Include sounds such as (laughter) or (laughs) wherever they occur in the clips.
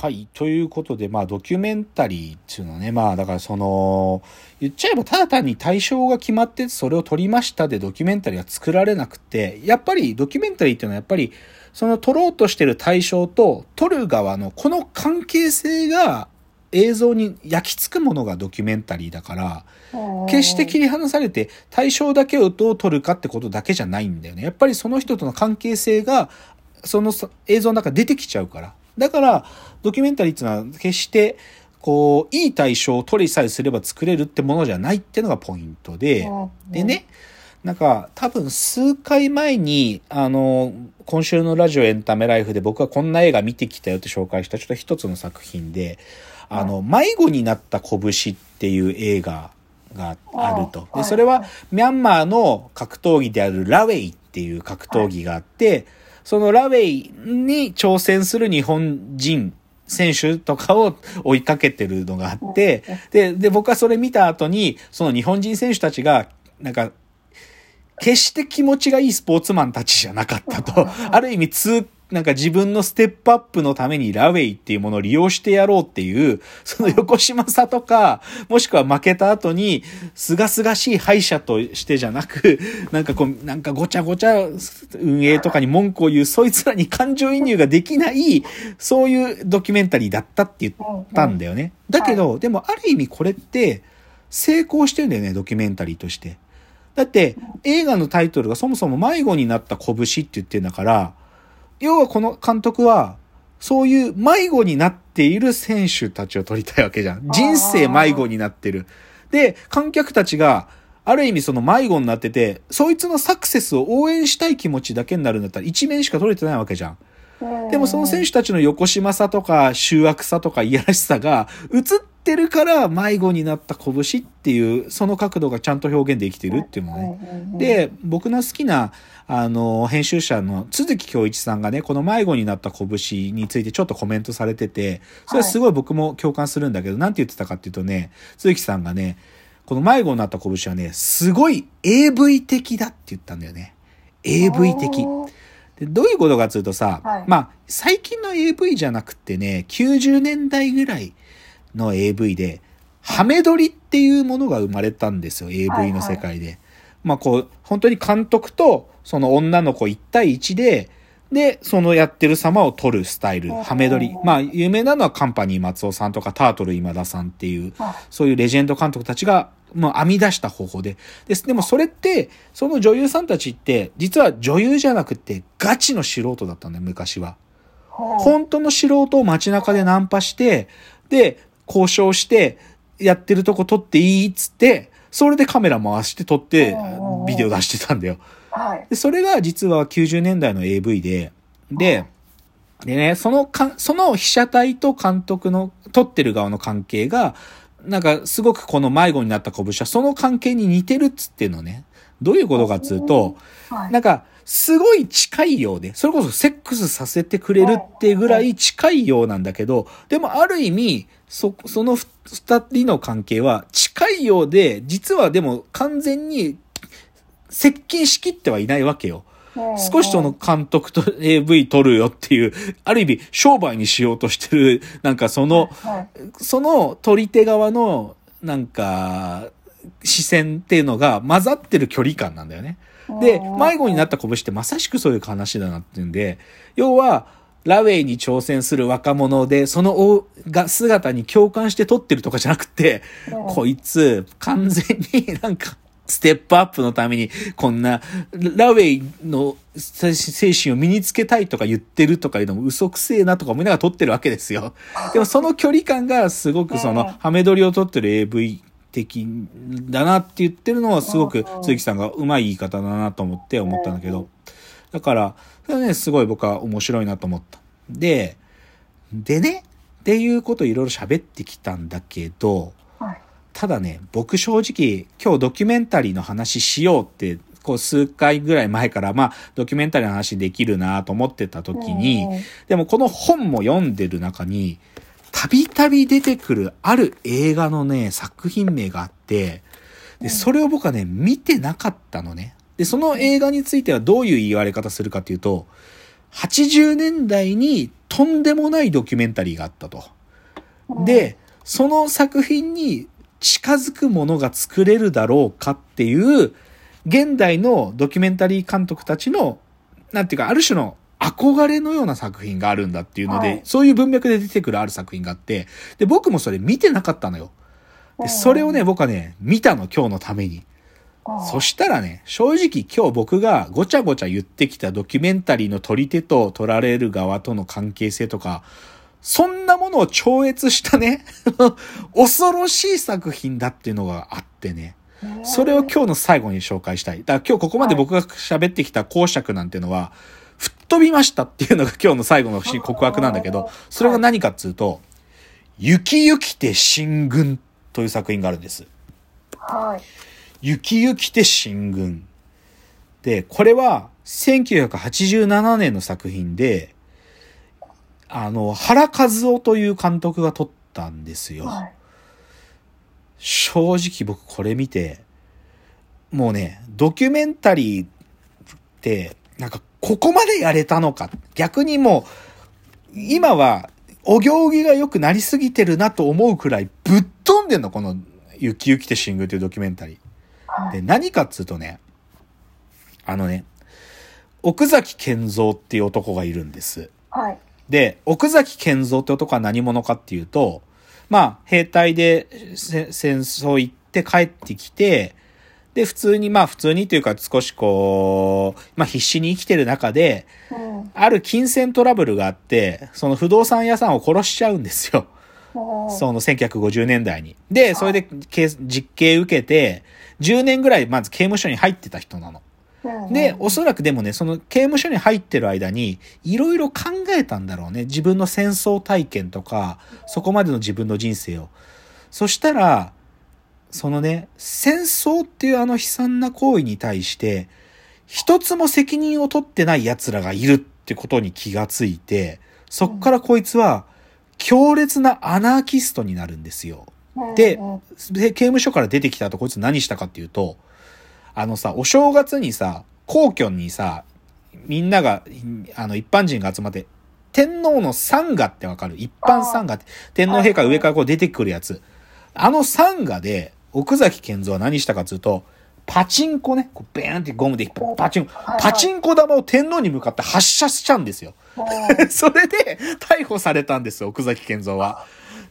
はい。ということで、まあ、ドキュメンタリーっていうのはね、まあ、だからその、言っちゃえばただ単に対象が決まってそれを撮りましたでドキュメンタリーは作られなくて、やっぱりドキュメンタリーっていうのはやっぱり、その撮ろうとしてる対象と撮る側のこの関係性が映像に焼き付くものがドキュメンタリーだから、決して切り離されて対象だけをどう撮るかってことだけじゃないんだよね。やっぱりその人との関係性が、その映像の中に出てきちゃうから。だから、ドキュメンタリーっていうのは決して、こう、いい対象を取りさえすれば作れるってものじゃないっていうのがポイントで、でね、なんか多分数回前に、あの、今週のラジオエンタメライフで僕はこんな映画見てきたよって紹介したちょっと一つの作品で、あの、迷子になった拳っていう映画があると。で、それはミャンマーの格闘技であるラウェイっていう格闘技があって、そのラウェイに挑戦する日本人選手とかを追いかけてるのがあって、で、で、僕はそれ見た後に、その日本人選手たちが、なんか、決して気持ちがいいスポーツマンたちじゃなかったと、ある意味通、なんか自分のステップアップのためにラウェイっていうものを利用してやろうっていう、その横島さとか、もしくは負けた後に、すがすがしい敗者としてじゃなく、なんかこう、なんかごちゃごちゃ運営とかに文句を言う、そいつらに感情移入ができない、そういうドキュメンタリーだったって言ったんだよね。だけど、でもある意味これって、成功してるんだよね、ドキュメンタリーとして。だって、映画のタイトルがそもそも迷子になった拳って言ってんだから、要はこの監督は、そういう迷子になっている選手たちを撮りたいわけじゃん。人生迷子になってる。で、観客たちが、ある意味その迷子になってて、そいつのサクセスを応援したい気持ちだけになるんだったら一面しか撮れてないわけじゃん。でもその選手たちの横島さとか、醜悪さとか、いやらしさが映ってるから迷子になった拳っていう、その角度がちゃんと表現できてるっていうのね。で、僕の好きな、あの、編集者の鈴木京一さんがね、この迷子になった拳についてちょっとコメントされてて、それはすごい僕も共感するんだけど、なんて言ってたかっていうとね、鈴木さんがね、この迷子になった拳はね、すごい AV 的だって言ったんだよね。AV 的。でどういうことかっていうとさ、はいまあ、最近の AV じゃなくてね、90年代ぐらいの AV で、ハメ撮りっていうものが生まれたんですよ、AV の世界で。まあ、こう、本当に監督と、その女の子1対1で、で、そのやってる様を撮るスタイル、うんハメ撮り。まあ、有名なのはカンパニー松尾さんとかタートル今田さんっていう、そういうレジェンド監督たちが、もう編み出した方法で。です。でもそれって、その女優さんたちって、実は女優じゃなくて、ガチの素人だったんだよ、昔は。本当の素人を街中でナンパして、で、交渉して、やってるとこ撮っていいっつって、それでカメラ回して撮ってうん、ビデオ出してたんだよ。はい。で、それが実は90年代の AV で、で、でね、そのかん、その被写体と監督の撮ってる側の関係が、なんかすごくこの迷子になった拳はその関係に似てるっつっていうのね。どういうことかっつうと、はい。なんか、すごい近いようで、それこそセックスさせてくれるってぐらい近いようなんだけど、でもある意味、そ、そのふ二人の関係は近いようで、実はでも完全に接近しきってはいないわけよ。少しその監督と AV 撮るよっていう、ある意味商売にしようとしてる、なんかその、はい。その取り手側の、なんか、視線っていうのが混ざってる距離感なんだよね。で、迷子になった拳ってまさしくそういう話だなっていうんで、要は、ラウェイに挑戦する若者で、そのおが姿に共感して撮ってるとかじゃなくて、こいつ、完全になんか、ステップアップのために、こんな、ラウェイの精神を身につけたいとか言ってるとかいうのも嘘くせえなとか思いながら撮ってるわけですよ。でもその距離感がすごくその、ハメ撮りを撮ってる AV 的だなって言ってるのはすごく鈴木さんがうまい言い方だなと思って思ったんだけど。だから、それはね、すごい僕は面白いなと思った。で、でね、っていうことをいろいろ喋ってきたんだけど、はい。ただね、僕正直、今日ドキュメンタリーの話しようって、こう数回ぐらい前から、まあ、ドキュメンタリーの話できるなと思ってた時にうん、でもこの本も読んでる中に、たびたび出てくるある映画のね、作品名があって、で、それを僕はね、見てなかったのね。で、その映画についてはどういう言われ方するかっていうと、80年代にとんでもないドキュメンタリーがあったと。で、その作品に近づくものが作れるだろうかっていう、現代のドキュメンタリー監督たちの、なんていうか、ある種の憧れのような作品があるんだっていうので、はい、そういう文脈で出てくるある作品があって、で、僕もそれ見てなかったのよ。で、それをね、僕はね、見たの、今日のために。そしたらね、正直今日僕がごちゃごちゃ言ってきたドキュメンタリーの撮り手と撮られる側との関係性とか、そんなものを超越したね (laughs) 恐ろしい作品だっていうのがあってね。それを今日の最後に紹介したい。だから今日ここまで僕が喋ってきた公爵なんていうのは、吹っ飛びましたっていうのが今日の最後の告白なんだけど、それが何かっつうと、雪ゆきて進軍という作品があるんです。はい。雪ゆきて進軍。で、これは1987年の作品で、あの、原和夫という監督が撮ったんですよ。はい、正直僕これ見て、もうね、ドキュメンタリーって、なんかここまでやれたのか。逆にもう、今は、お行儀が良くなりすぎてるなと思うくらいぶっ飛んでんの、この、雪雪てシングというドキュメンタリー。で、何かっつうとね、あのね、奥崎健三っていう男がいるんです。はい。で、奥崎健三って男は何者かっていうと、まあ、兵隊で戦争行って帰ってきて、で、普通に、まあ普通にというか少しこう、まあ必死に生きてる中で、うん、ある金銭トラブルがあって、その不動産屋さんを殺しちゃうんですよ。その1950年代に。で、それで実刑受けて、10年ぐらいまず刑務所に入ってた人なの。で、おそらくでもね、その刑務所に入ってる間に、いろいろ考えたんだろうね。自分の戦争体験とか、そこまでの自分の人生を。そしたら、そのね、戦争っていうあの悲惨な行為に対して、一つも責任を取ってない奴らがいるってことに気がついて、そっからこいつは、強烈なアナーキストになるんですよ。で、刑務所から出てきた後こいつ何したかっていうと、あのさ、お正月にさ、皇居にさ、みんなが、あの、一般人が集まって、天皇の参賀ってわかる？一般参賀って、天皇陛下上からこう出てくるやつ。あの参賀で、奥崎健三は何したかっていうと、パチンコね、こうベーンってゴムでパチンコ、パチンコ玉を天皇に向かって発射しちゃうんですよ。(laughs) それで逮捕されたんですよ、奥崎健三は。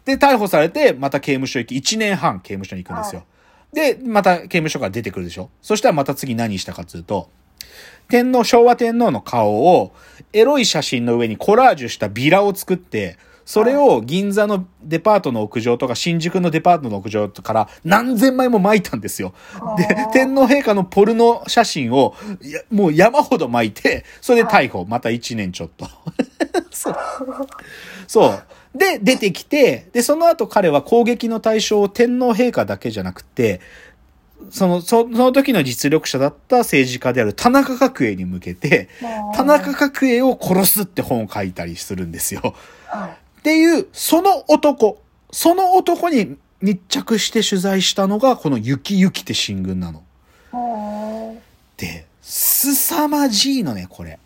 で、逮捕されて、また刑務所行き、1年半刑務所に行くんですよ。で、また刑務所から出てくるでしょそしたらまた次何したかっていうと、天皇、昭和天皇の顔を、エロい写真の上にコラージュしたビラを作って、それを銀座のデパートの屋上とか新宿のデパートの屋上から何千枚も巻いたんですよ。で、天皇陛下のポルノ写真をもう山ほど巻いて、それで逮捕。また1年ちょっと。(laughs) そう。(laughs) そう。で、出てきて、で、その後彼は攻撃の対象を天皇陛下だけじゃなくて、その、その時の実力者だった政治家である田中角栄に向けて、田中角栄を殺すって本を書いたりするんですよ。っていう、その男、その男に密着して取材したのが、この雪雪って新軍なの。で、凄まじいのね、これ。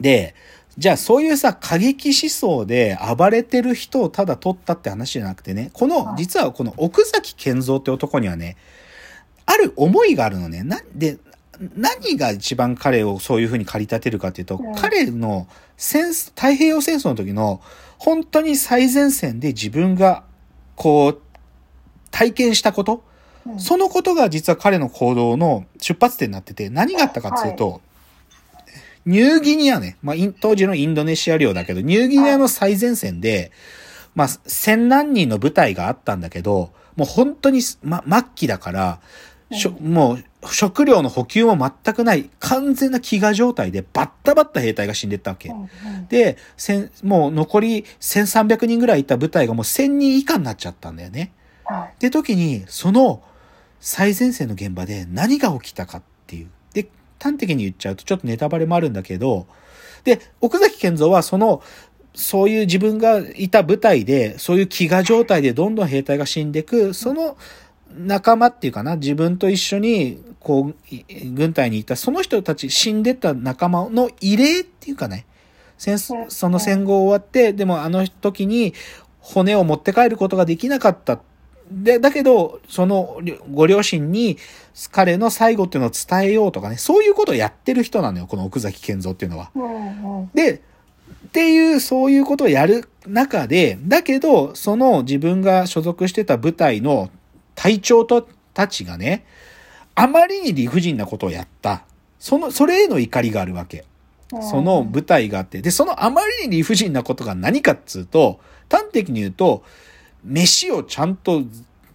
で、じゃあそういうさ、過激思想で暴れてる人をただ取ったって話じゃなくてね、この、実はこの奥崎健三って男にはね、ある思いがあるのね。なんで、何が一番彼をそういう風に駆り立てるかっていうと、うん、彼の戦太平洋戦争の時の本当に最前線で自分がこう体験したこと、うん、そのことが実は彼の行動の出発点になってて、何があったかっていうと、はい。ニューギニアね、まあ、当時のインドネシア領だけど、ニューギニアの最前線で、まあ、千何人の部隊があったんだけど、もう本当に、ま、末期だから、しょもう食料の補給も全くない完全な飢餓状態でバッタバッタ兵隊が死んでったわけ。で、もう残り1300人ぐらいいた部隊がもう1000人以下になっちゃったんだよね。で時に、その最前線の現場で何が起きたかっていう。で、端的に言っちゃうとちょっとネタバレもあるんだけど、で、奥崎健三はその、そういう自分がいた部隊で、そういう飢餓状態でどんどん兵隊が死んでいく、その仲間っていうかな、自分と一緒に、こう、軍隊にいた、その人たち死んでた仲間の慰霊っていうかね、戦その戦後終わって、でもあの時に骨を持って帰ることができなかった。で、だけど、そのご両親に彼の最後っていうのを伝えようとかね、そういうことをやってる人なのよ、この奥崎健三っていうのは。で、っていう、そういうことをやる中で、だけど、その自分が所属してた部隊の隊長とたちがね、あまりに理不尽なことをやった。その、それへの怒りがあるわけ。その舞台があって。で、そのあまりに理不尽なことが何かっつうと、端的に言うと、飯をちゃんと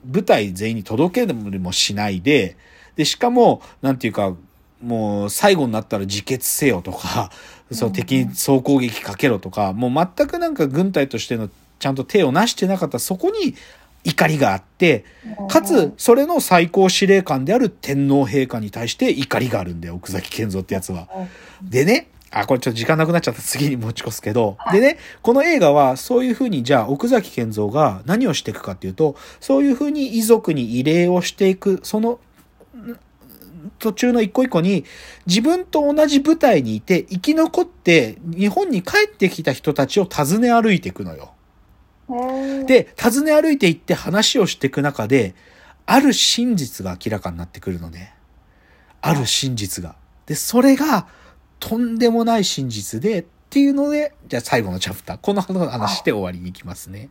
舞台全員に届けもしないで、で、しかも、なんていうか、もう最後になったら自決せよとか、その敵に総攻撃かけろとか、もう全くなんか軍隊としてのちゃんと手をなしてなかったそこに怒りがあって、かつ、それの最高司令官である天皇陛下に対して怒りがあるんだよ、奥崎健三ってやつは。でね、あ、これちょっと時間なくなっちゃった次に持ち越すけど。でね、この映画はそういうふうに、じゃあ奥崎健三が何をしていくかっていうと、そういうふうに遺族に慰霊をしていく、その、途中の一個一個に、自分と同じ舞台にいて、生き残って日本に帰ってきた人たちを訪ね歩いていくのよ。で、尋ね歩いていって話をしていく中で、ある真実が明らかになってくるのね。ある真実が。で、それが、とんでもない真実で、っていうので、じゃあ最後のチャプター、この話で終わりに行きますね。